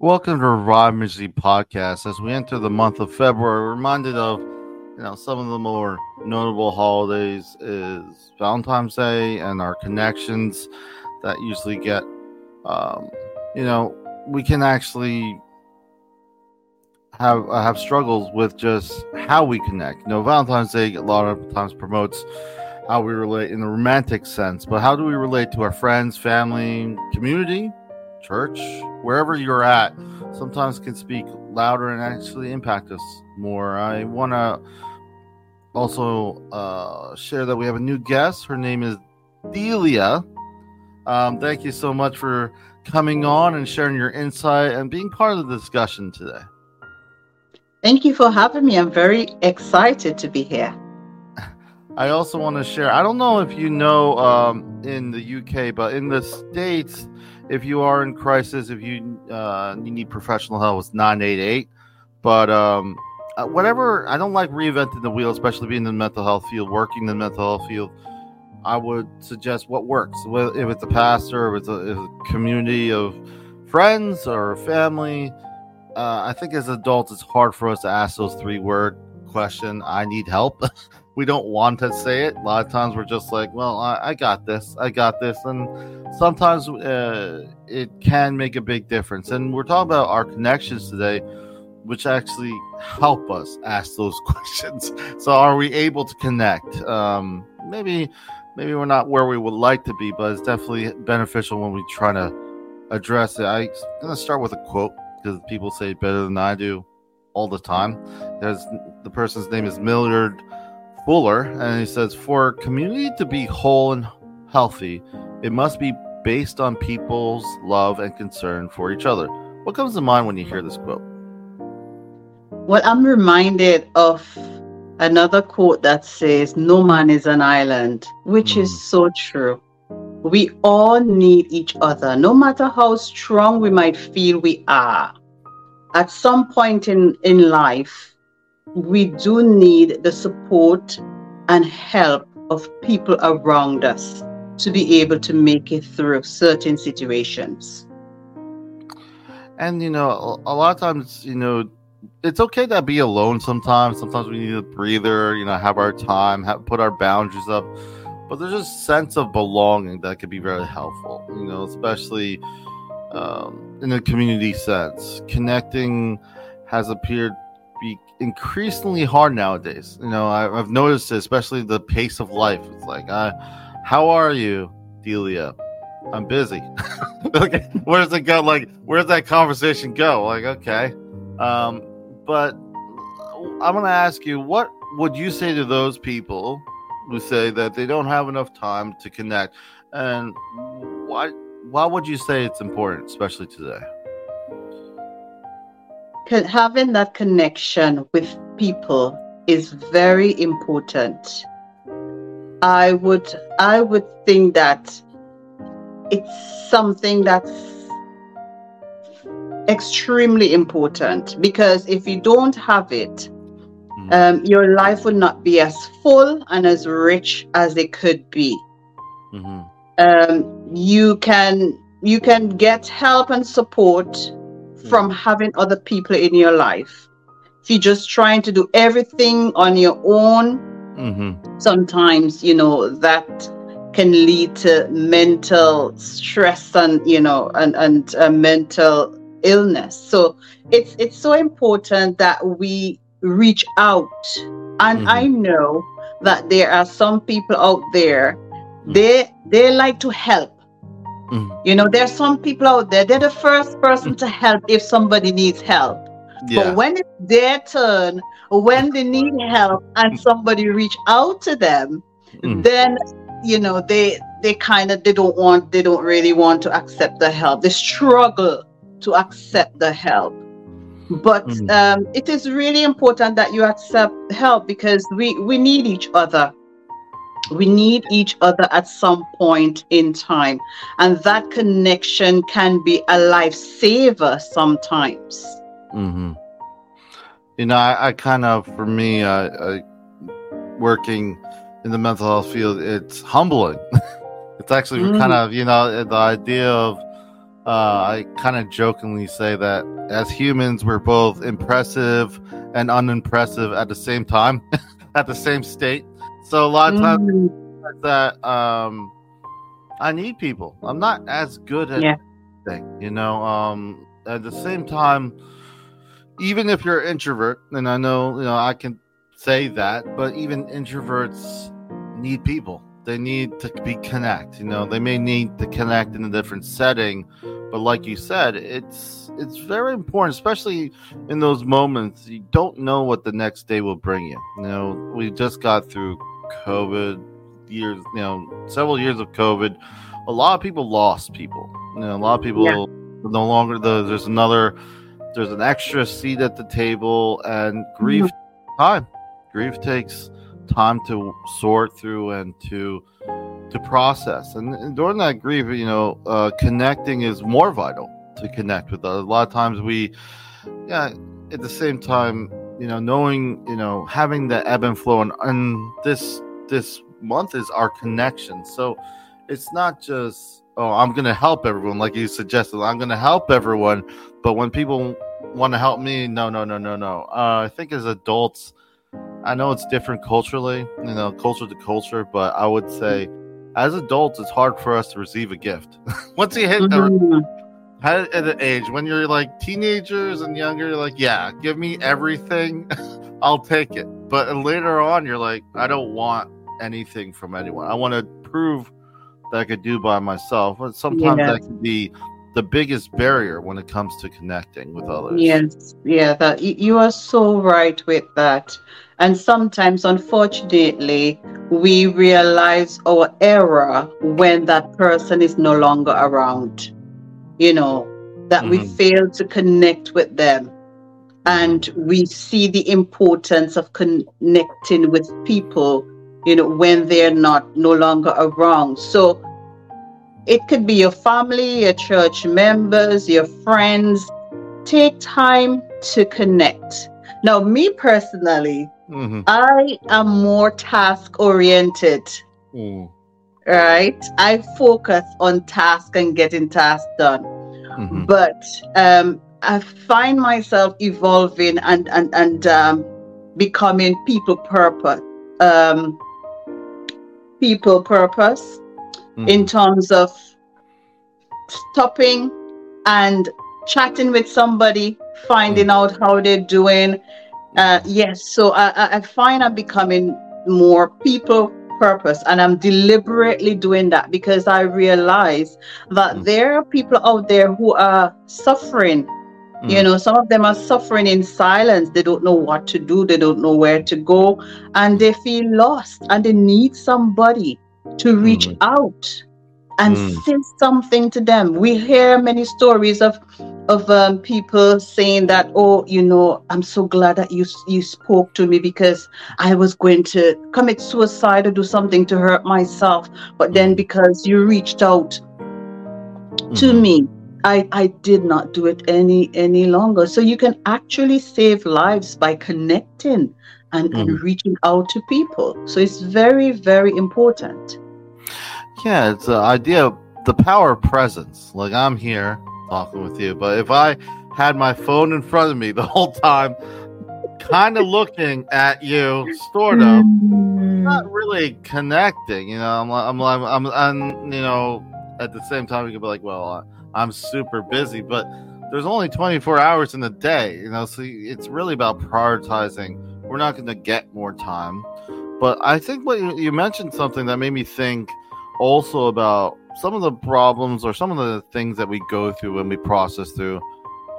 Welcome to Revive Ministries Podcast. As we enter the month of February, we're reminded of you know some of the more notable holidays is Valentine's Day and our connections that usually get um, you know we can actually have uh, have struggles with just how we connect. You know, Valentine's Day a lot of times promotes how we relate in the romantic sense, but how do we relate to our friends, family, community, church, wherever you're at? Sometimes can speak louder and actually impact us more. I want to also uh, share that we have a new guest. Her name is Delia. Um, thank you so much for coming on and sharing your insight and being part of the discussion today. Thank you for having me. I'm very excited to be here. I also want to share. I don't know if you know um, in the UK, but in the States, if you are in crisis, if you uh, you need professional help, it's 988. But um, uh, whatever, I don't like reinventing the wheel, especially being in the mental health field, working in the mental health field. I would suggest what works. If it's a pastor, if it's a, if a community of friends or family, uh, I think as adults, it's hard for us to ask those three word question. I need help. we don't want to say it. A lot of times we're just like, well, I, I got this. I got this. And sometimes uh, it can make a big difference. And we're talking about our connections today, which actually help us ask those questions. So are we able to connect? Um, maybe, maybe we're not where we would like to be, but it's definitely beneficial when we try to address it. I'm going to start with a quote because people say better than I do all the time. There's the person's name is Millard Fuller, and he says, For a community to be whole and healthy, it must be based on people's love and concern for each other. What comes to mind when you hear this quote? Well, I'm reminded of another quote that says, No man is an island, which mm. is so true. We all need each other, no matter how strong we might feel we are. At some point in, in life, we do need the support and help of people around us to be able to make it through certain situations. And, you know, a lot of times, you know, it's okay to be alone sometimes. Sometimes we need a breather, you know, have our time, have, put our boundaries up but there's a sense of belonging that could be very helpful you know especially um, in a community sense connecting has appeared increasingly hard nowadays. You know I, have noticed especially the pace of life. It's like uh, how are you delia? I'm busy. Okay where's it go? Like where's that conversation go? Like okay. Um, but i'm gonna ask you what would you say to those people who say that they don't have enough time to connect. And why why would you say it's important, especially today? Having that connection with people is very important. I would I would think that it's something that's extremely important because if you don't have it, um, your life would not be as full and as rich as it could be. Mm-hmm. Um, you can you can get help and support from having other people in your life. If you're just trying to do everything on your own, mm-hmm. sometimes you know that can lead to mental stress and you know and and uh, mental illness. So it's it's so important that we reach out. And mm-hmm. I know that there are some people out there, mm-hmm. they they like to help. Mm-hmm. You know, there's some people out there, they're the first person to help if somebody needs help. Yeah. But when it's their turn, when they need help and somebody reach out to them, mm. then you know they they kind of they don't want they don't really want to accept the help. They struggle to accept the help. But mm. um, it is really important that you accept help because we, we need each other. We need each other at some point in time. And that connection can be a lifesaver sometimes. Mm-hmm. You know, I, I, kind of, for me, uh, uh, working in the mental health field, it's humbling. it's actually mm. kind of, you know, the idea of uh, I kind of jokingly say that as humans, we're both impressive and unimpressive at the same time, at the same state. So a lot of times mm. that um, I need people. I'm not as good at yeah. thing, you know. Um, at the same time, even if you're an introvert, and I know you know I can say that, but even introverts need people. They need to be connect. You know, they may need to connect in a different setting, but like you said, it's it's very important, especially in those moments. You don't know what the next day will bring you. You know, we just got through COVID years. You know, several years of COVID. A lot of people lost people. You know, a lot of people yeah. no longer. The, there's another. There's an extra seat at the table, and grief mm-hmm. time. Grief takes time to sort through and to to process. And, and during that grief, you know, uh, connecting is more vital to connect with. Others. A lot of times we, yeah, at the same time, you know, knowing, you know, having the ebb and flow, and, and this this month is our connection. So it's not just oh, I'm to help everyone, like you suggested. I'm to help everyone, but when people want to help me, no, no, no, no, no. Uh, I think as adults I know it's different culturally, you know, culture to culture, but I would say as adults, it's hard for us to receive a gift. Once you hit mm-hmm. at an age when you're like teenagers and younger, you're like, yeah, give me everything, I'll take it. But later on, you're like, I don't want anything from anyone. I want to prove that I could do by myself. But sometimes yes. that can be the biggest barrier when it comes to connecting with others. Yes, yeah, that you are so right with that. And sometimes, unfortunately, we realize our error when that person is no longer around. You know, that mm-hmm. we fail to connect with them. And we see the importance of connecting with people, you know, when they're not no longer around. So it could be your family, your church members, your friends. Take time to connect. Now, me personally, Mm-hmm. I am more task oriented. Mm. Right? I focus on task and getting tasks done. Mm-hmm. But um, I find myself evolving and and and um, becoming people purpose. Um, people purpose mm-hmm. in terms of stopping and chatting with somebody, finding mm. out how they're doing, uh, yes, so I, I find I'm becoming more people purpose and I'm deliberately doing that because I realize that mm. there are people out there who are suffering. Mm. You know, some of them are suffering in silence. They don't know what to do, they don't know where to go, and they feel lost and they need somebody to reach mm. out and mm. say something to them. We hear many stories of of um, people saying that, oh, you know, I'm so glad that you you spoke to me because I was going to commit suicide or do something to hurt myself, but then mm. because you reached out mm-hmm. to me, I I did not do it any any longer. So you can actually save lives by connecting and, mm. and mm-hmm. reaching out to people. So it's very very important. Yeah, it's the idea, of the power of presence. Like I'm here talking with you, but if I had my phone in front of me the whole time, kind of looking at you, sort of, not hmm. really connecting. You know, I'm, I'm, I'm, I'm, I'm you know, at the same time, you could be like, well, I'm super busy, but there's only 24 hours in a day. You know, so it's really about prioritizing. We're not going to get more time, but I think what you, you mentioned something that made me think also about some of the problems or some of the things that we go through when we process through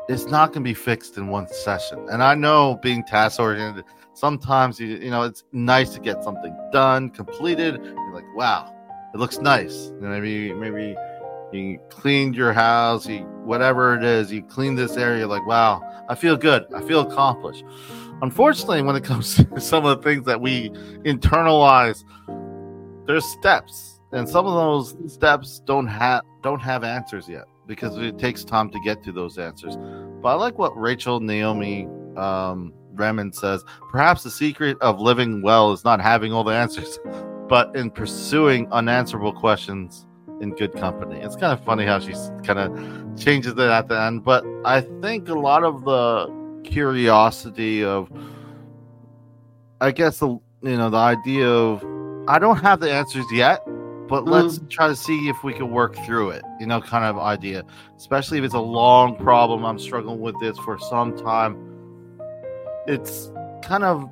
it's not going to be fixed in one session. And i know being task oriented sometimes you you know it's nice to get something done completed. You're like wow it looks nice. Maybe maybe you cleaned your house you whatever it is you clean this area like wow i feel good. I feel accomplished. Unfortunately when it comes to some of the things that we internalize there's steps and some of those steps don't have don't have answers yet because it takes time to get to those answers. But I like what Rachel Naomi um, Remen says. Perhaps the secret of living well is not having all the answers, but in pursuing unanswerable questions in good company. It's kind of funny how she kind of changes it at the end, but I think a lot of the curiosity of, I guess the you know the idea of, I don't have the answers yet, but mm. let's try to see if we can work through it. You know, kind of idea, especially if it's a long problem. I'm struggling with this for some time. It's kind of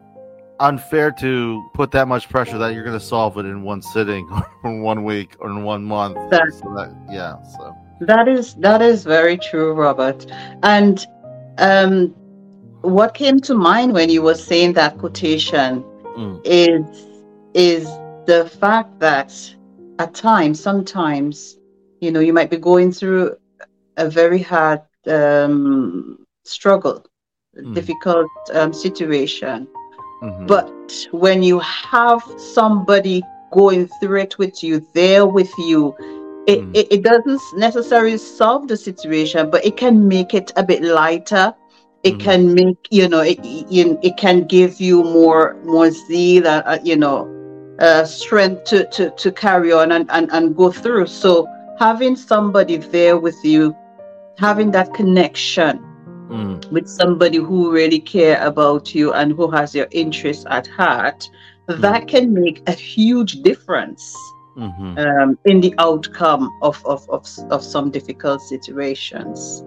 unfair to put that much pressure that you're going to solve it in one sitting or in one week or in one month. That, so that, yeah, so that is that is very true, Robert. And um, what came to mind when you were saying that quotation mm. is is the fact that at times, sometimes, you know, you might be going through a very hard um, struggle, mm. difficult um, situation Mm-hmm. But when you have somebody going through it with you, there with you, it, mm. it, it, doesn't necessarily solve the situation, but it can make it a bit lighter. It mm. can make, you know, it, it, it can give you more more zeal, uh, uh, you know, uh, strength to, to, to carry on and, and, and go through. So having somebody there with you, having that connection, mm. with somebody who really care about you and who has your interests at heart, mm. that can make a huge difference mm-hmm. um, in the outcome of, of, of, of some difficult situations.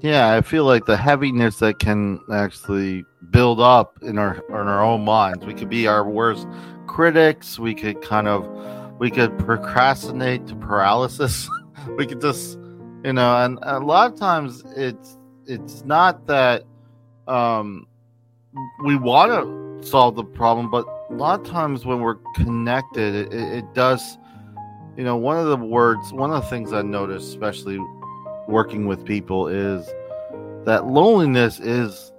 Yeah, I feel like the heaviness that can actually build up in our in our own minds. We could be our worst critics. We could kind of we could procrastinate to paralysis. we could just you know, and a lot of times it's it's not that um, we want to solve the problem, but a lot of times when we're connected, it, it, does. You know, one of the words, one of the things I notice, especially working with people, is that loneliness is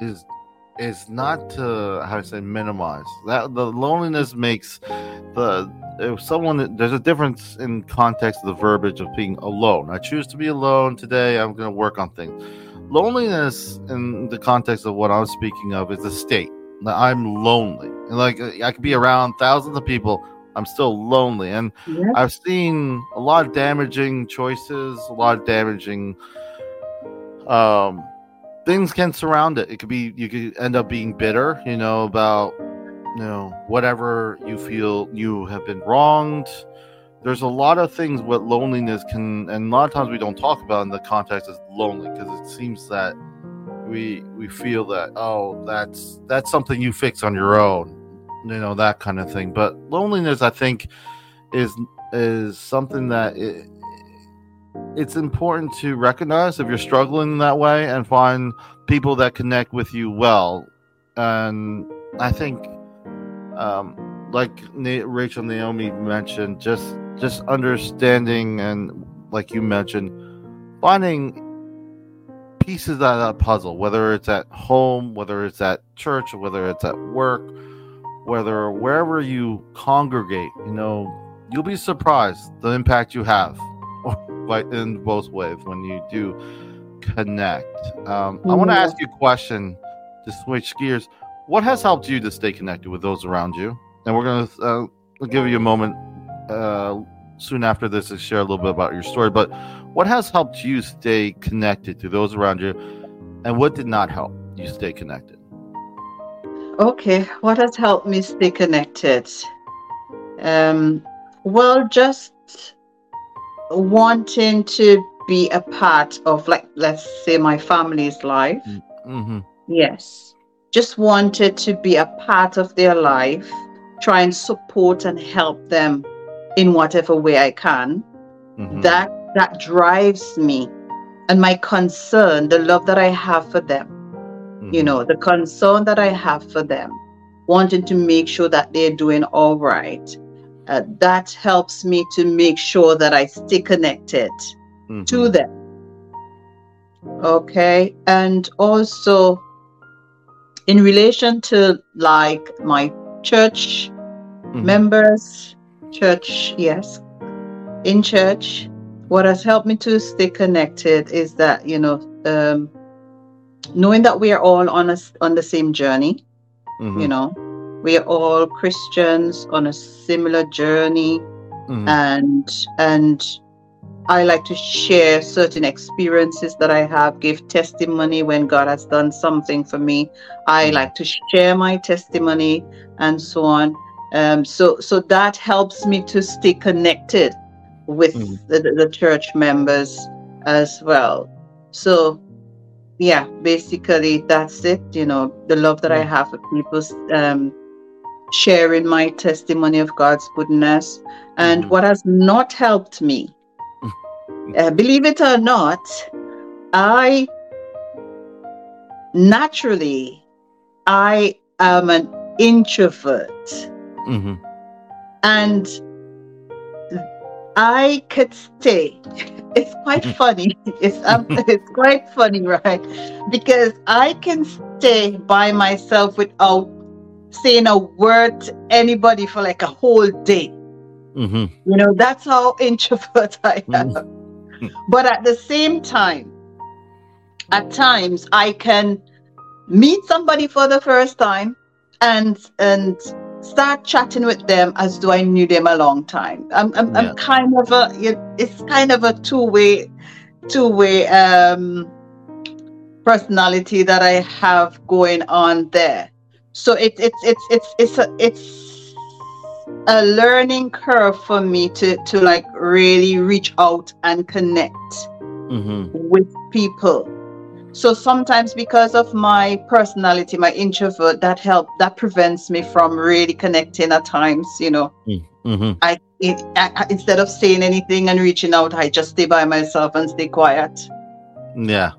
is is not to how to say minimize. That the loneliness makes the if someone there's a difference in context of the verbiage of being alone. I choose to be alone today i'm going to work on things. Loneliness in the context of what i'm speaking of is a state. That i'm lonely. And like i could be around thousands of people i'm still lonely. And yeah. i've seen a lot of damaging choices a lot of damaging um things can surround it. It could be you could end up being bitter, you know, about you know whatever you feel you have been wronged. There's a lot of things what loneliness can, and a lot of times we don't talk about in the context as lonely because it seems that we we feel that oh that's that's something you fix on your own, you know that kind of thing. But loneliness, I think, is is something that it's important to recognize if you're struggling that way and find people that connect with you well. And I think, um, like Na- Rachel Naomi mentioned, just just understanding and like you mentioned, finding pieces of that puzzle, whether it's at home, whether it's at church, whether it's at work, whether wherever you congregate, you know, you'll be surprised the impact you have but in both ways when you do connect. Um, mm-hmm. I want to ask you a question to switch gears. What has helped you to stay connected with those around you? And we're going to uh, give you a moment uh, soon after this to share a little bit about your story. But what has helped you stay connected to those around you? And what did not help you stay connected? Okay, what has helped me stay connected? Um, well, just wanting to be a part of like let's say my family's life mm-hmm. yes just wanted to be a part of their life try and support and help them in whatever way i can mm-hmm. that that drives me and my concern the love that i have for them mm-hmm. you know the concern that i have for them wanting to make sure that they're doing all right uh, that helps me to make sure that I stay connected mm-hmm. to them. Okay. And also, in relation to like my church mm-hmm. members, church, yes, in church, what has helped me to stay connected is that, you know, um, knowing that we are all on a, on the same journey, mm-hmm. you know, we are all Christians on a similar journey. mm-hmm. and and I like to share certain experiences that I have, give testimony when God has done something for me. I mm-hmm. like to share my testimony and so on. Um, so so that helps me to stay connected with mm-hmm. the, the church members as well. So yeah, basically that's it. You know, the love that I have for people, um, sharing my testimony of God's goodness. And mm-hmm. what has not helped me, uh, believe it or not, I naturally, I am an introvert. Mm-hmm. And I could stay it's quite funny. It's um, it's quite funny, right? Because I can stay by myself without saying a word to anybody for like a whole day. Mm-hmm. You know, that's how introvert I am. Mm-hmm. But at the same time, at times I can meet somebody for the first time and and start chatting with them as though I knew them a long time. I'm, I'm, yeah. I'm kind of a, it's kind of a two way, two way um, personality that I have going on there. So it, it's, it's, it's, it's, a, it's a learning curve for me to, to like really reach out and connect mm-hmm. with people. So sometimes because of my personality my introvert that help that prevents me from really connecting at times you know. Mm, mm-hmm. I, it, I, instead of saying anything and reaching out i just stay by myself and stay quiet. Yeah.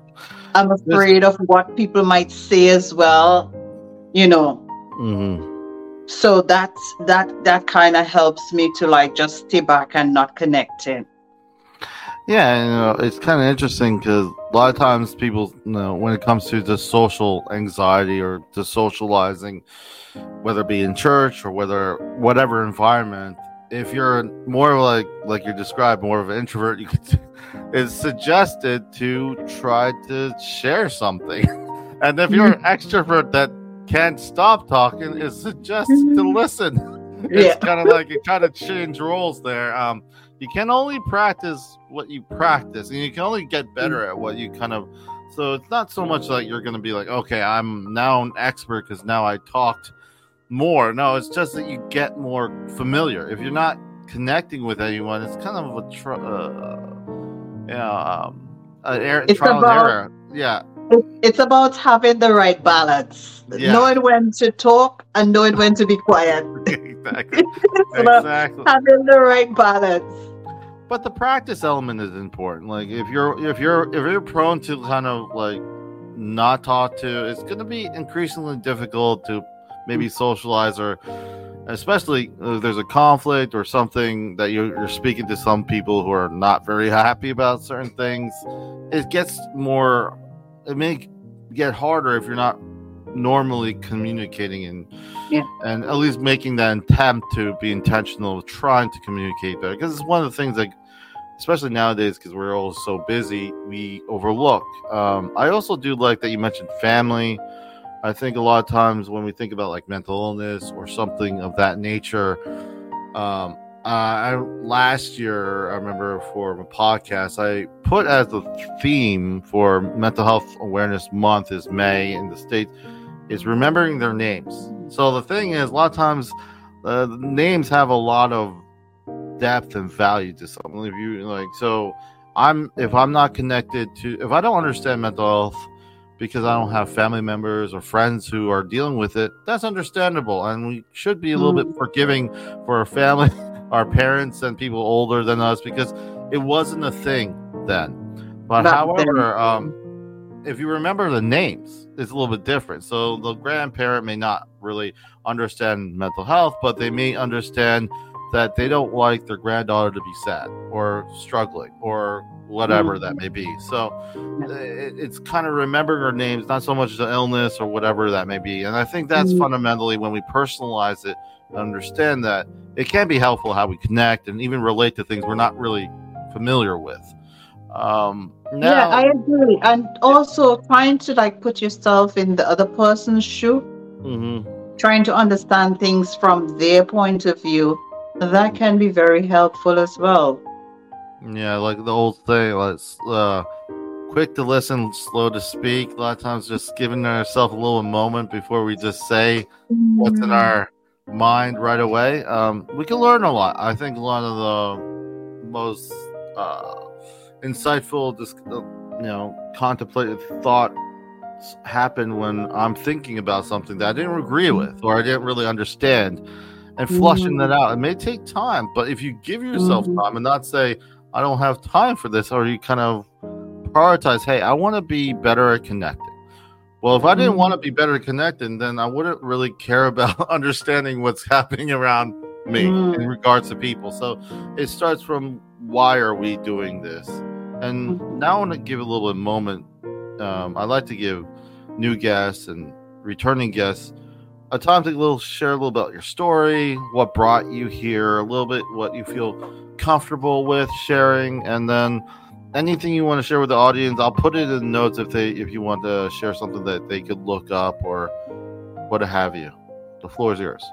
I'm afraid of what people might say as well you know? Mm-hmm. so that's that that kind of helps me to like just stay back and not connect connecting yeah, you know, it's kind of interesting because a lot of times people, you know, when it comes to the social anxiety or the socializing, whether it be in church or whether whatever environment, if you're more like like you described, more of an introvert, you could, it's suggested to try to share something, and if you're an extrovert that can't stop talking, is just to mm-hmm. listen. It's yeah. kind of like you try to change roles there. Um, you can only practice what you practice and you can only get better at what you kind of so it's not so much like you're going to be like okay i'm now an expert because now i talked more no it's just that you get more familiar if you're not connecting with anyone it's kind of a tr- uh, yeah um, a it's trial about, and error yeah it's about having the right balance. Yeah. knowing when to talk and knowing when to be quiet. Exactly. Exactly. having the right balance. But the practice element is important. Like if you're if you're if you're prone to kind of like not talk to, it's going to be increasingly difficult to maybe socialize or especially uh, if there's a conflict or something that you're, you're speaking to some people who are not very happy about certain things it gets more it may get harder if you're not normally communicating and yeah. and at least making that attempt to be intentional trying to communicate better because it's one of the things that especially nowadays because we're all so busy, we overlook. Um, I also do like that you mentioned family. I think a lot of times when we think about like mental illness or something of that nature, um, uh, I, last year I remember for a podcast I put as the theme for Mental Health Awareness Month is May in the states is remembering their names. So the thing is, a lot of times uh, the names have a lot of depth and value to something. If you like, so I'm if I'm not connected to if I don't understand mental health because I don't have family members or friends who are dealing with it, that's understandable, and we should be a little mm-hmm. bit forgiving for our family, our parents, and people older than us because it wasn't a thing then. But not however, um, if you remember the names, it's a little bit different. So the grandparent may not really understand mental health, but they may understand that they don't like their granddaughter to be sad or struggling or whatever mm-hmm. that may be. So it, it's kind of remembering our names, not so much the illness or whatever that may be. And I think that's mm-hmm. fundamentally when we personalize it, understand that it can be helpful how we connect and even relate to things we're not really familiar with. Um, now, yeah, I agree. And also trying to like put yourself in the other person's shoe, mm-hmm. trying to understand things from their point of view that can be very helpful as well. Yeah, like the old thing, let's uh, quick to listen, slow to speak. A lot of times, just giving ourselves a little moment before we just say what's in mm-hmm. our mind right away. Um, we can learn a lot. I think a lot of the most uh, insightful, just uh, you know, contemplative thought happen when I'm thinking about something that I didn't agree with or I didn't really understand and flushing mm-hmm. that out. It may take time, but if you give yourself mm-hmm. time and not say, I don't have time for this, or you kind of prioritize, hey, I want to be better at connecting. Well, if I didn't want to be better connected, then I wouldn't really care about understanding what's happening around me mm-hmm. in regards to people. So it starts from why are we doing this? And mm-hmm. now I want to give a little bit moment. Um, I like to give new guests and returning guests a time to a little share a little about your story, what brought you here, a little bit what you feel comfortable with sharing, and then anything you want to share with the audience. I'll put it in the notes if they if you want to share something that they could look up or what have you. The floor is yours.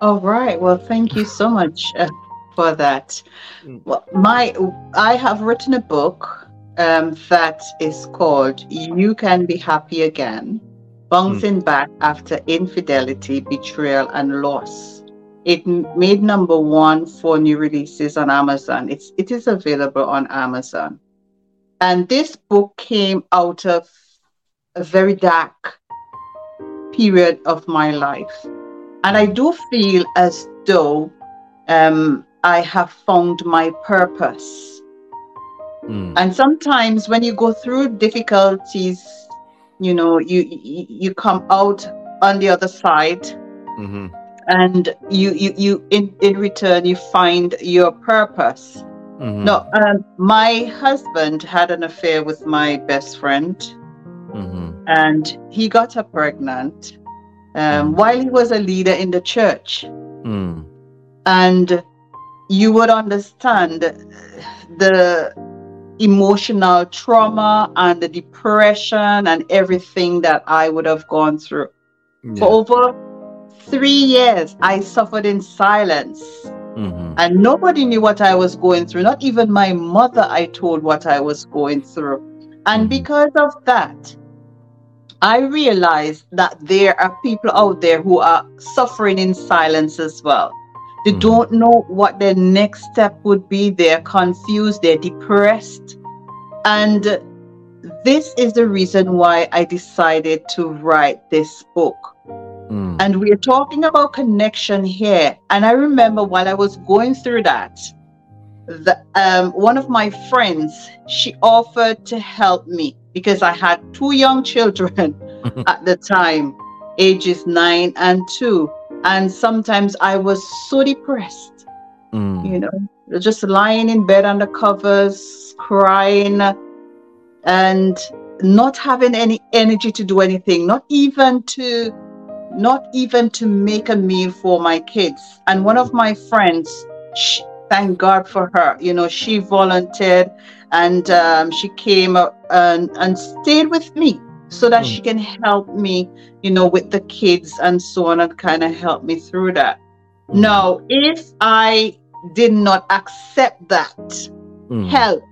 All right. Well, thank you so much uh, for that. Mm. Well, my I have written a book um, that is called "You Can Be Happy Again." bouncing mm. back after infidelity, betrayal, and loss. It made number one for new releases on Amazon. It's it is available on Amazon. And this book came out of a very dark period of my life. And I do feel as though um, I have found my purpose. Mm. And sometimes when you go through difficulties you know you you come out on the other side mm-hmm. And you you you in in return you find your purpose mm-hmm. no um, my husband had an affair with my best friend mm-hmm. and he got her pregnant um, mm. while he was a leader in the church mm. and you would understand the emotional trauma and the depression and everything that I would have gone through. Yeah. For over three years, I suffered in silence. Mm-hmm. And nobody knew what I was going through. Not even my mother, I told what I was going through. And mm-hmm. because of that, I realized that there are people out there who are suffering in silence as well. They mm. don't know what their next step would be. They're confused, they're depressed. And this is the reason why I decided to write this book. Mm. And we're talking about connection here. And I remember while I was going through that, the, um, one of my friends, she offered to help me because I had two young children at the time, ages nine and two. And sometimes I was so depressed, mm. you know, just lying in bed under covers, crying, and not having any energy to do anything, not even to not even to make a meal for my kids. And one of my friends, she, thank God for her, you know, she volunteered and um, she came and, and stayed with me so that mm. she can help me, you know, with the kids and so on and kind of help me through that. Mm. Now, if I did not accept that mm. help,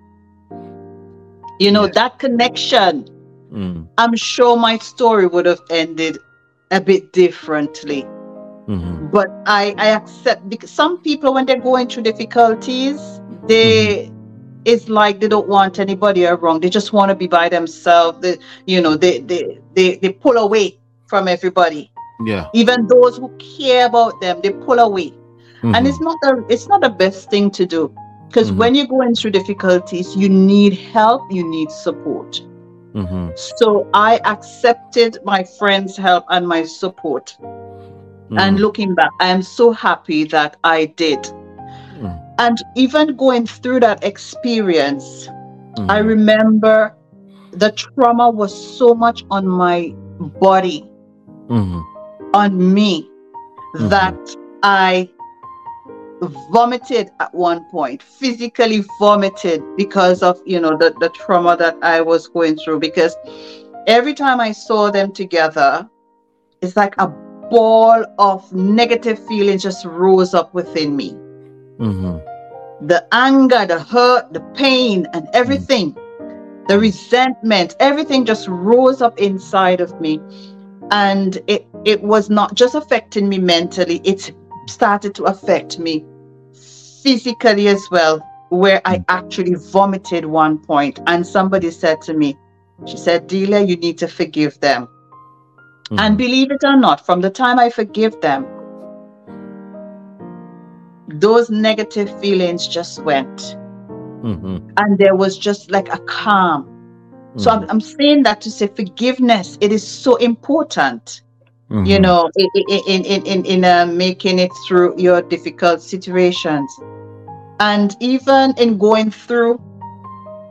you know, yes. that connection, mm. I'm sure my story would have ended a bit differently. Mm-hmm. But I, I accept because some people, when they're going through difficulties, they mm-hmm it's like they don't want anybody around. They just want to be by themselves. They, you know, they, they, they, they pull away from everybody. Yeah. Even those who care about them, they pull away. Mm-hmm. And it's not the it's not the best thing to do. Because mm-hmm. when you're going through difficulties, you need help, you need support. Mm-hmm. So I accepted my friend's help and my support. And mm-hmm. looking back, I am so happy that I did and even going through that experience, mm-hmm. I remember the trauma was so much on my body, mm-hmm. on me, mm-hmm. that I vomited at one point, physically vomited because of, you know, the, the trauma that I was going through. Because every time I saw them together, it's like a ball of negative feelings just rose up within me Mm-hmm. The anger, the hurt, the pain, and everything, mm-hmm. the resentment, everything just rose up inside of me. And it, it was not just affecting me mentally, it started to affect me physically as well, where I mm. actually vomited one. And somebody said to me, she said, Delia, you need to forgive them. Mm-hmm. And believe it or not, from the time I forgive them, those negative feelings just went. Mm-hmm. And there was just like a calm. Mm-hmm. So I'm, mm-hmm. I'm, saying that to say forgiveness, it is so important, mm-hmm. you know, in, in, in, in, in uh, making it through your difficult situations. And even in going through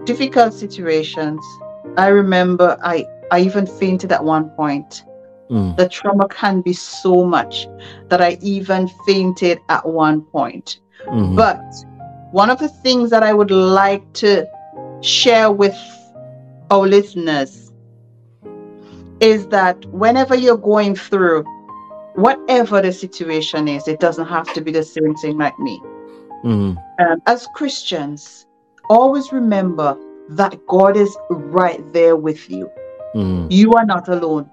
difficult situations, I remember I, I even fainted at one point. Mm. The trauma can be so much that I even fainted at one point. Mm-hmm. But one of the things that I would like to share with our listeners is that whenever you're going through whatever the situation is, it doesn't have to be the same thing like me. Mm-hmm. Um, as Christians, always remember that God is right there with you. Mm-hmm. You are not alone.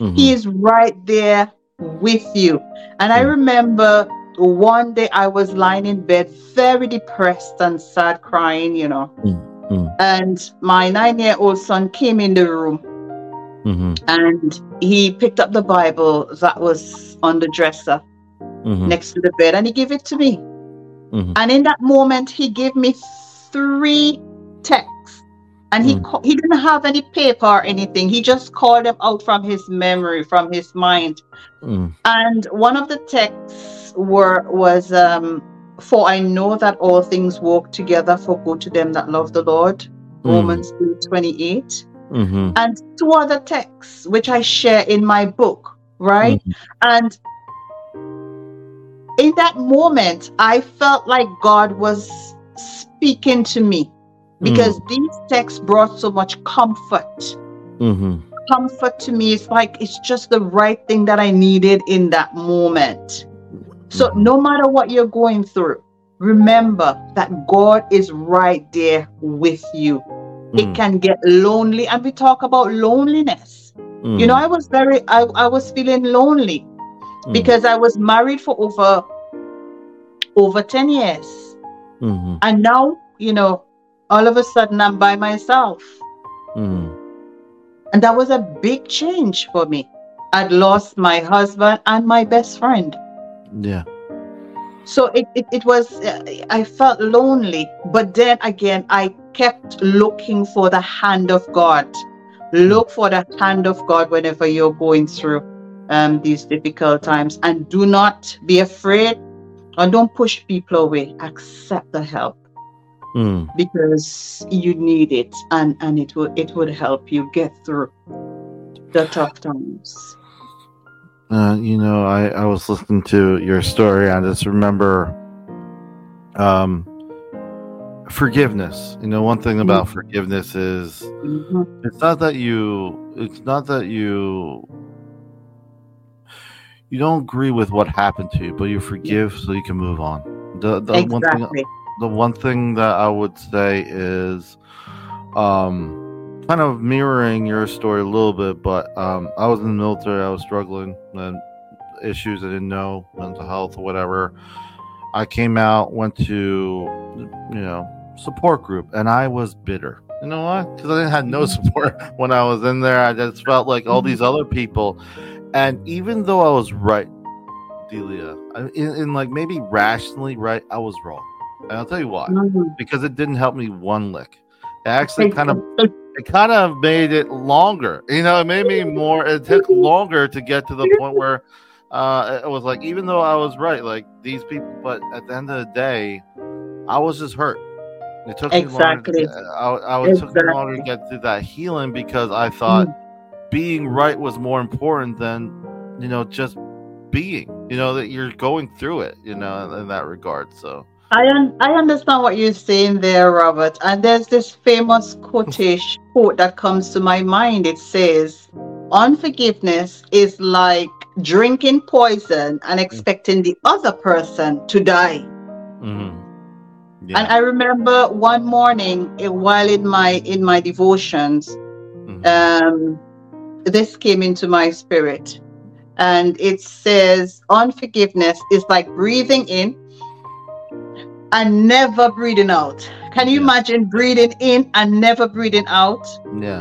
Mm-hmm. He is right there with you. And I mm. remember one day I was lying in bed, very depressed and sad, crying, you know. Mm-hmm. And my nine year old son came in the room mm-hmm. and he picked up the Bible that was on the dresser mm-hmm. next to the bed and he gave it to me. Mm-hmm. And in that moment, he gave me three texts and he mm. he didn't have any paper or anything he just called them out from his memory from his mind mm. and one of the texts were was um for i know that all things work together for good to them that love the lord mm. romans 28 mm-hmm. and two other texts which i share in my book right mm-hmm. and in that moment i felt like god was speaking to me because mm. these texts brought so much comfort. Mm-hmm. Comfort to me it's like it's just the right thing that I needed in that moment. So, mm-hmm. no matter what you're going through, remember that God is right there with you. Mm. It can get lonely, and we talk about loneliness. Mm. You know, I was very, I, I was feeling lonely mm. because I was married for over over 10 years. Mm-hmm. And now, you know, all of a sudden I'm by myself. Mm. And that was a big change for me. I'd lost my husband and my best friend. Yeah. So it, it, it was, uh, I felt lonely. But then again, I kept looking for the hand of God. Look for the hand of God whenever you're going through um, these difficult times. And do not be afraid and don't push people away. Accept the help mm. because you need it and and it will it would help you get through the tough times uh, you know i i was listening to your story i just remember um forgiveness you know one thing about mm-hmm. forgiveness is mm-hmm. it's not that you it's not that you you don't agree with what happened to you but you forgive so you can move on the, the exactly. one thing the one thing that I would say is um, kind of mirroring your story a little bit, but um, I was in the military, I was struggling and issues I didn't know, mental health or whatever. I came out, went to, you know, support group, and I was bitter. You know what? Because I didn't had no mm-hmm. support when I was in there. I just felt like all these other people. And even though I was right, Delia, in, in like maybe rationally right, I was wrong. And I'll tell you why. Mm-hmm. Because it didn't help me one lick. It actually kind of it kind of made it longer. You know, it made me more it took longer to get to the point where uh it was like even though I was right, like these people but at the end of the day, I was just hurt. It took exactly. me longer. To, I, I exactly. took longer to get through that healing because I thought mm. being right was more important than you know just being. You know that you're going through it. You know in, in that regard. So I un- I understand what you're saying there, Robert. And there's this famous quotation quote that comes to my mind. It says, "Unforgiveness is like drinking poison and expecting the other person to die." Mm-hmm. Yeah. And I remember one morning eh, while in my in my devotions, mm-hmm. um, this came into my spirit, and it says unforgiveness is like breathing in and never breathing out. Can you yeah. imagine breathing in and never breathing out? Yeah.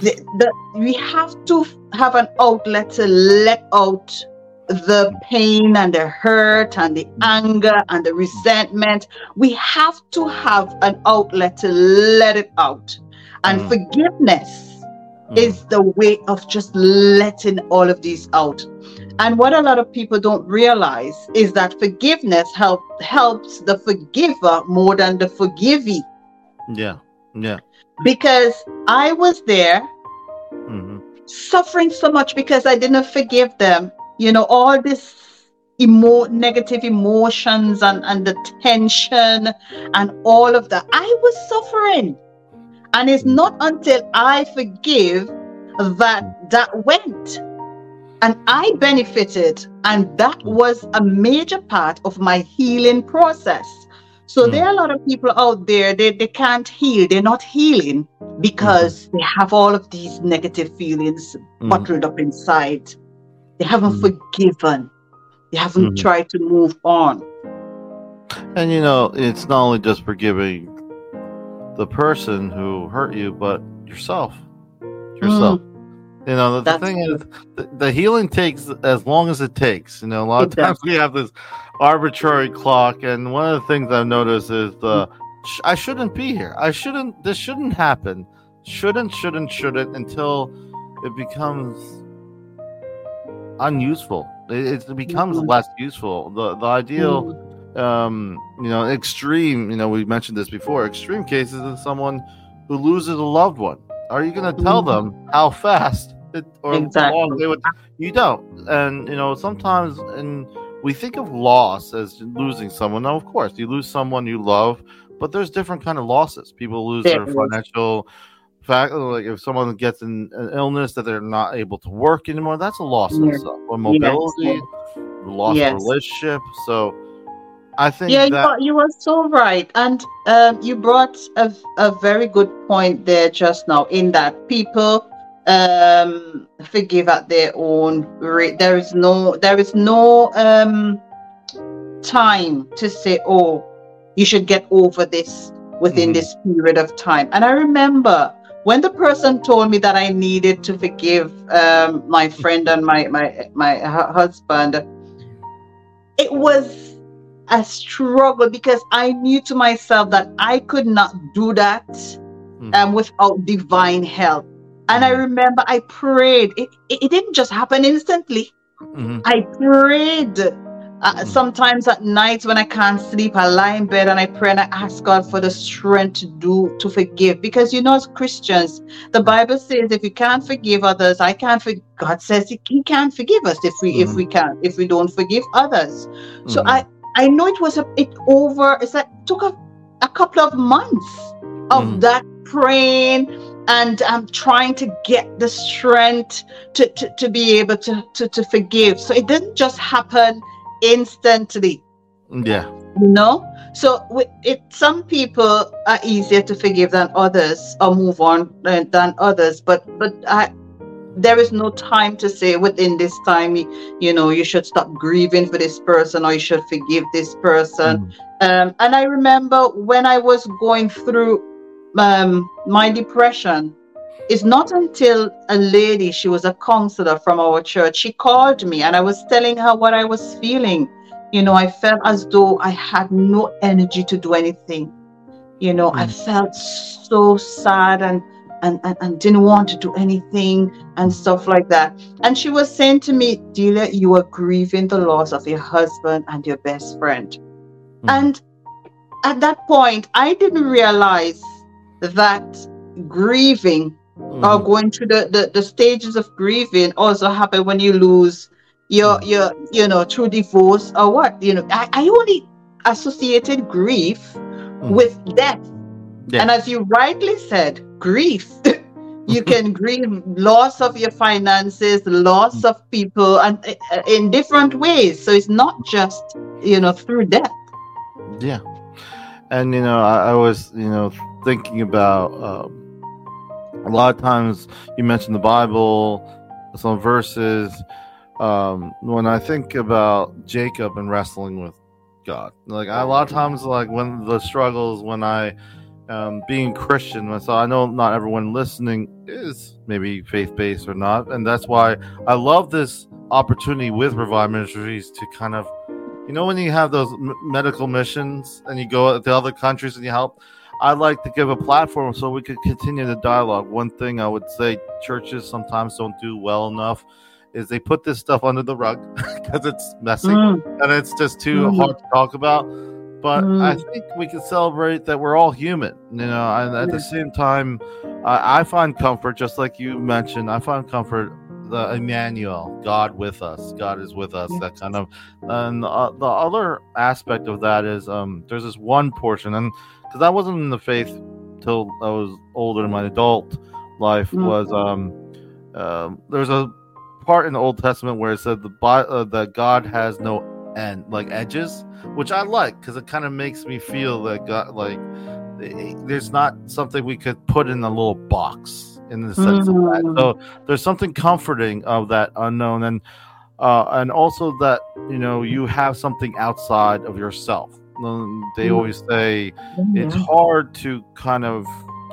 The, the, we have to have an outlet to let out the pain and the hurt and the anger and the resentment. We have to have an outlet to let it out. And mm. forgiveness mm. is the way of just letting all of these out. And what a lot of people don't realize is that forgiveness help, helps the forgiver more than the forgivee. Yeah. Yeah. Because I was there mm-hmm. suffering so much because I didn't forgive them you know all this emo- negative emotions and, and the tension and all of that. I was suffering. And it's not until i forgive that that went. And i benefited. And that was a major part of my healing process. So mm. there are a lot of people out there they, they can't heal. They're not healing because mm. they have all of these negative feelings mm. bottled up inside they haven't mm forgiven. They haven't mm-hmm. tried to move on. And you know, it's not only just forgiving the person who hurt you, but yourself. Yourself. Mm. You know, the, the thing is, the, the, healing takes as long as it takes. You know, a lot of times we have this arbitrary clock, and one of the things I've noticed is the mm. I shouldn't be here. I shouldn't. This shouldn't happen. Shouldn't, shouldn't, shouldn't until it becomes unuseful. It, it becomes mm-hmm. less useful. The the ideal, mm-hmm. um, you know, extreme. You know, we mentioned this before. Extreme cases is someone who loses a loved one. Are you going to tell mm-hmm. them how fast it, or exactly. long they would? You don't. And you know, sometimes and we think of loss as losing someone. Now, of course, you lose someone you love, but there's different kind of losses. People lose their financial fact like if someone gets an, an, illness that they're not able to work anymore that's a loss of stuff or mobility yes. loss yes. of relationship so i think yeah that... you, are, you are so right and um, you brought a, a very good point there just now in that people um, forgive at their own rate there is no there is no um, time to say oh you should get over this within mm-hmm. this period of time and i remember when the person told me that I needed to forgive um, my friend and my my my husband, it was a struggle because I knew to myself that I could not do that mm. um, without divine help. And I hmm. remember I prayed. It, it, it didn't just happen instantly. Mm-hmm. I prayed uh, mm. sometimes at night when I can't sleep, I lie in bed and I pray and I ask God for the strength to do to forgive. Because you know, as Christians, the Bible says if you can't forgive others, I can't forgive. God says He, he can't forgive us if we mm. if we can't if we don't forgive others. Mm. So I I know it was a it over. It's like took a, a couple of months of mm. that praying and I'm trying to get the strength to, to, to be able to, to, to forgive. So it didn't just happen instantly. Yeah. No. So with it some people are easier to forgive than others or move on uh, than others, but but I there is no time to say within this time you know you should stop grieving for this person or you should forgive this person mm. um, and i remember when i was going through um, my depression it's not until a lady, she was a counselor from our church, she called me and I was telling her what I was feeling. You know, I felt as though I had no energy to do anything. You know, mm. I felt so sad and, and, and, and didn't want to do anything and stuff like that. And she was saying to me, Delia, you are grieving the loss of your husband and your best friend. Mm. And at that point, I didn't realize that grieving mm. or going through the, the, the stages of grieving also happen when you lose your mm. your you know through divorce or what you know i, I only associated grief mm. with death yeah. and as you rightly said grief you can grieve loss of your finances loss mm. of people and uh, in different ways so it's not just you know through death Yeah, and you know, I, I was you know thinking about um, a lot of times you mentioned the Bible, some verses. Um, when I think about Jacob and wrestling with God, like I, a lot of times, like when the struggles, when I um, being Christian. So I know not everyone listening is maybe faith based or not, and that's why I love this opportunity with Revive Ministries to kind of, you know, when you have those m- medical missions and you go to other countries and you help. I'd like to give a platform so we could continue the dialogue. One thing I would say churches sometimes don't do well enough is they put this stuff under the rug because it's messy mm. and it's just too mm. hard to talk about but mm. I think we can celebrate that we're all human, you know. And at the same time, I, I find comfort, just like you mentioned. I find comfort the Emmanuel, God with us. God is with us. That kind of, and uh, the other aspect of that is um, there's this one portion, and because I wasn't in the faith till I was older in my adult life, mm. was um, uh, there's a part in the Old Testament where it said the uh, that God has no end, like edges which I like because it kind of makes me feel that God, like eh, there's not something we could put in a little box in the sense mm-hmm. of that. Mm. So there's something comforting of that unknown, and uh, and also that you know you have something outside of yourself. They mm-hmm. always say mm-hmm. it's hard to kind of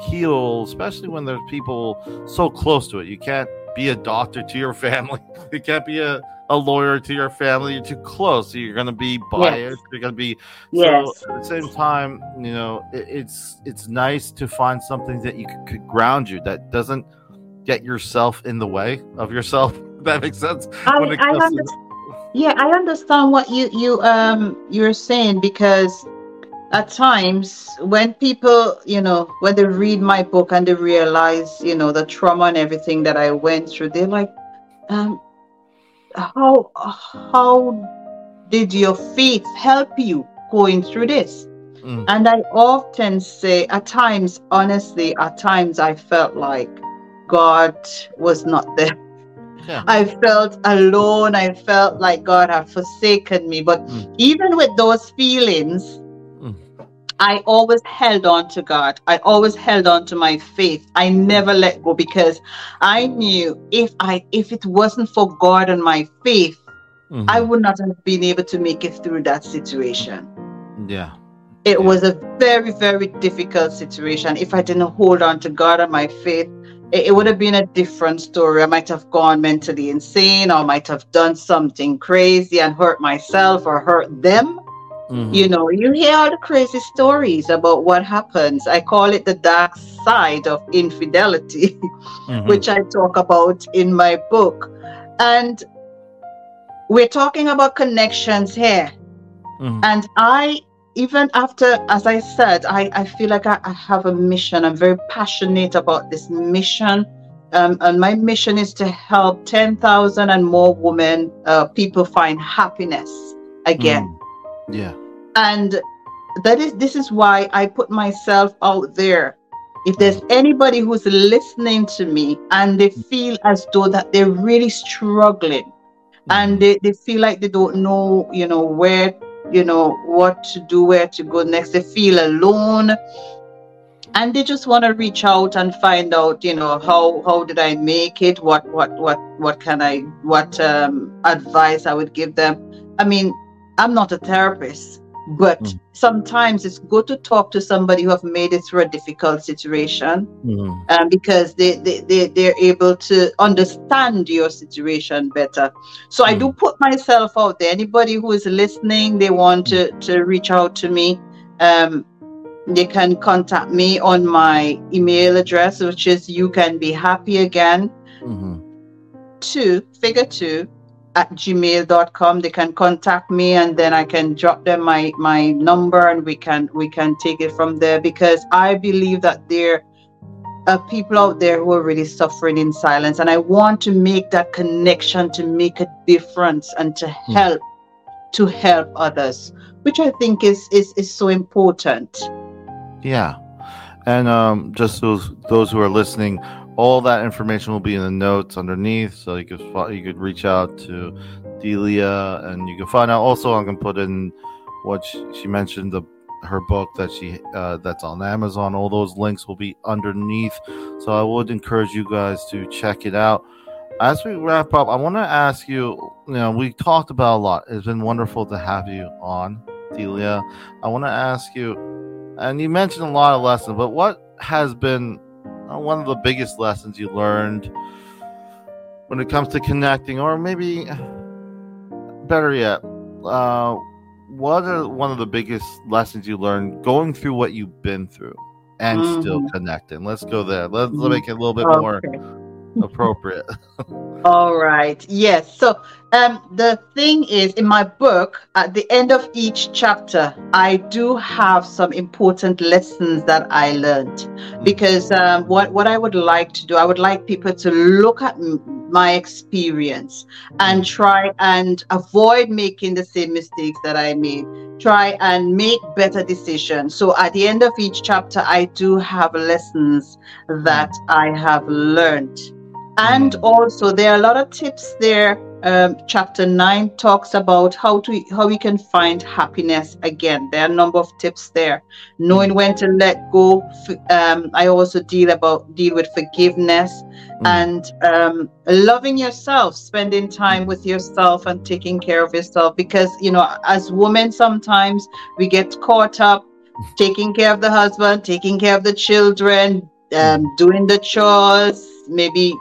heal, especially when there's people so close to it. You can't be a doctor to your family. You can't be a a lawyer to your family. You're too close. So you're going to be biased. Yes. You're going to be. Yes. So at the same time, you know, it, it's it's nice to find something that you could, could, ground you that doesn't get yourself in the way of yourself. that makes sense. I, I understand. To... Yeah, I understand what you you um you're saying because at times when people you know when they read my book and they realize you know the trauma and everything that i went through they're like um how how did your faith help you going through this? Mm. And I often say, at times, honestly, at times I felt like God was not there. Yeah. I felt alone. I felt like God had forsaken me. But mm. even with those feelings, I always held on to God. I always held on to my faith. I never let go because I knew if I if it wasn't for God and my faith, mm-hmm. I would not have been able to make it through that situation. Yeah. It yeah. was a very, very difficult situation. If I didn't hold on to God and my faith, it, it would have been a different story. I might have gone mentally insane or might have done something crazy and hurt myself or hurt them Mm-hmm. You know, you hear all the crazy stories about what happens. I call it the dark side of infidelity, mm-hmm. which I talk about in my book. And we're talking about connections here. Mm-hmm. And I, even after, as I said, I, I feel like I, I have a mission. I'm very passionate about this mission. Um, and my mission is to help 10,000 and more women, uh, people find happiness again. Mm. Yeah. And that is this is why I put myself out there. If there's anybody who's listening to me and they feel as though that they're really struggling and mm-hmm. they, they feel like they don't know, you know, where, you know, what to do, where to go next, they feel alone and they just want to reach out and find out you know how how did i make it what what what what can i what um, advice i would give them i mean I'm not a therapist, but mm. sometimes it's good to talk to somebody who have made it through a difficult situation mm. um, because they, they, they, they're able to understand your situation better. So mm. I do put myself out there. Anybody who is listening, they want to, mm. to reach out to me. Um, they can contact me on my email address, which is you can be happy again. Mm-hmm. Two, figure two, at gmail.com they can contact me and then i can drop them my my number and we can we can take it from there because i believe that there are people out there who are really suffering in silence and i want to make that connection to make a difference and to hmm. help mm. to help others which i think is is is so important yeah and um just those those who are listening all that information will be in the notes underneath, so you could you could reach out to Delia, and you can find out. Also, I'm gonna put in what she, she mentioned the her book that she uh, that's on Amazon. All those links will be underneath. So I would encourage you guys to check it out. As we wrap up, I want to ask you. You know, we talked about a lot. It's been wonderful to have you on, Delia. I want to ask you, and you mentioned a lot of lessons, but what has been uh, one of the biggest lessons you learned when it comes to connecting, or maybe better yet, uh, what are one of the biggest lessons you learned going through what you've been through and mm-hmm. still connecting? Let's go there. Let's, let's make it a little bit okay. more appropriate. All right. Yes. So um, the thing is, in my book, at the end of each chapter, I do have some important lessons that I learned. Because um, what what I would like to do, I would like people to look at my experience and mm. try and avoid making the same mistakes that I made. Try and make better decisions. So at the end of each chapter, I do have lessons that. I have learned. And mm. also, there are a lot of tips there. Um, chapter nine talks about how to how we can find happiness again. There are a number of tips there. Knowing mm. when to let go. Um, I also deal about deal with forgiveness mm. and um, loving yourself, spending time with yourself and taking care of yourself. Because you know, as women, sometimes we get caught up taking care of the husband, taking care of the children, um, mm. doing the chores, maybe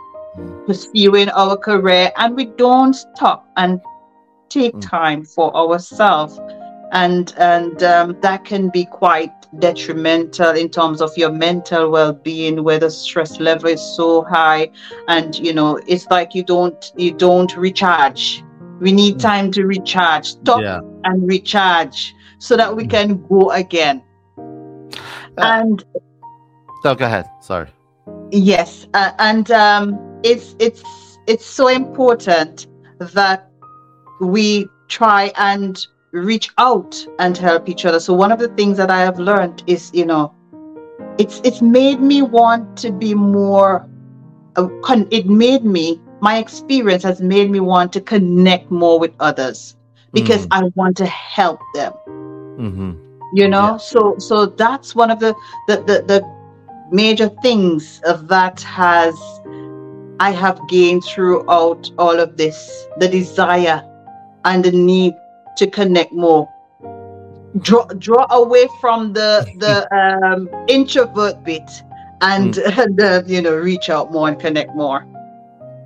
pursuing our career and we don't stop and take mm. time for ourselves and and um, that can be quite detrimental in terms of your mental well-being where the stress level is so high and you know it's like you don't you don't recharge we need mm. time to recharge stop yeah. and recharge so that we mm. can go again uh, and so go ahead sorry yes uh, and um it's it's it's so important that we try and reach out and help each other. So one of the things that I have learned is, you know, it's it's made me want to be more. Uh, it made me my experience has made me want to connect more with others because mm. I want to help them. Mm-hmm. You know, yeah. so so that's one of the the the, the major things that has I have gained throughout all of this the desire and the need to connect more. Draw, draw away from the the um, introvert bit and, mm. and uh, you know reach out more and connect more.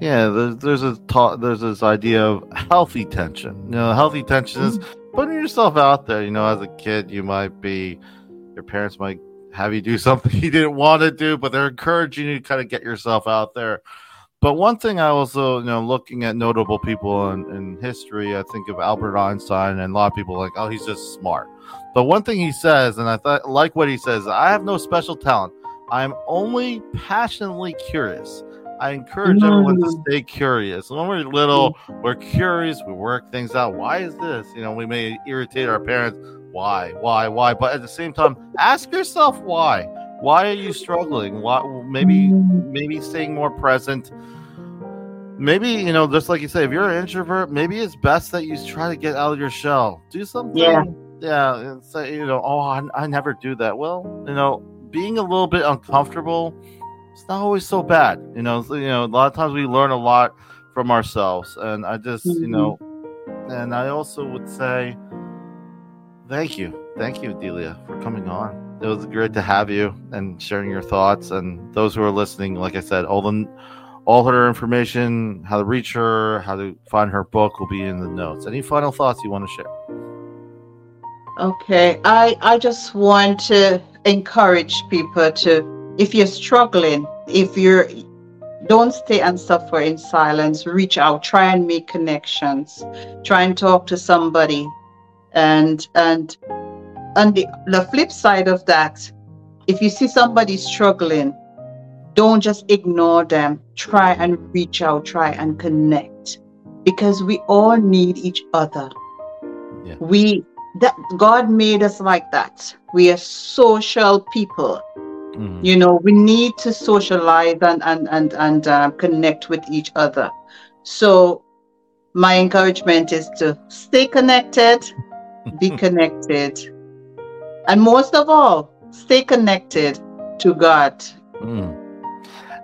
Yeah, there's there's a talk, there's this idea of healthy tension. You know, healthy tension mm-hmm. is putting yourself out there. You know, as a kid, you might be, your parents might have you do something you didn't want to do, but they're encouraging you to kind of get yourself out there. But one thing I also, you know, looking at notable people in, in history, I think of Albert Einstein, and a lot of people like, oh, he's just smart. But one thing he says, and I thought like what he says, I have no special talent. I'm only passionately curious. I encourage everyone to mm. stay curious. When we're little, mm. we're curious. We work things out. Why is this? You know, we may irritate our parents. Why? Why? Why? But at the same time, ask yourself why why are you struggling? Why maybe maybe staying more present. Maybe you know just like you say if you're an introvert maybe it's best that you try to get out of your shell. Do something. Yeah. Yeah and say you know oh I, I never do that. Well you know being a little bit uncomfortable it's not always so bad. You know you know a lot of times we learn a lot from ourselves and i just mm-hmm. you know and i also would say thank you. Thank you delia for coming on it was great to have you and sharing your thoughts. And those who are listening, like I said, all the all her information, how to reach her, how to find her book will be in the notes. Any final thoughts you want to share? Okay, I I just want to encourage people to if you're struggling, if you're don't stay and suffer in silence, reach out, try and make connections, try and talk to somebody and and on the, the flip side of that, if you see somebody struggling, don't just ignore them. Try and reach out, try and connect because we all need each other. Yeah. We that God made us like that. We are social people. Mm-hmm. You know, we need to socialize and and and and uh, connect with each other. So, my encouragement is to stay connected, be connected, And most of all, stay connected to God. Mm.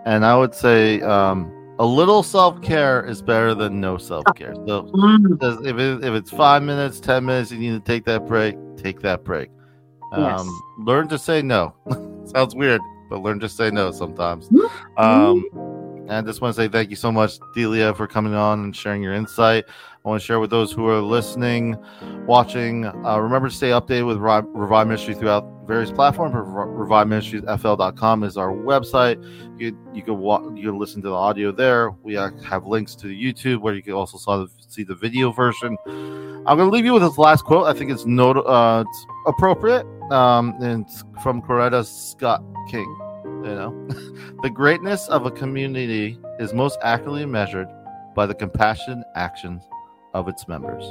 And I would say um, a little self care is better than no self care. So mm. if, it, if it's five minutes, 10 minutes, you need to take that break, take that break. Um, yes. Learn to say no. Sounds weird, but learn to say no sometimes. Mm-hmm. Um, and I just want to say thank you so much, Delia, for coming on and sharing your insight. I want to share with those who are listening, watching. Uh, remember to stay updated with Revive Ministry throughout various platforms. Revive FL.com is our website. You you can walk, you can listen to the audio there. We have links to the YouTube where you can also saw the, see the video version. I'm going to leave you with this last quote. I think it's not uh, it's appropriate. Um, and it's from Coretta Scott King. You know, the greatness of a community is most accurately measured by the compassionate actions of its members.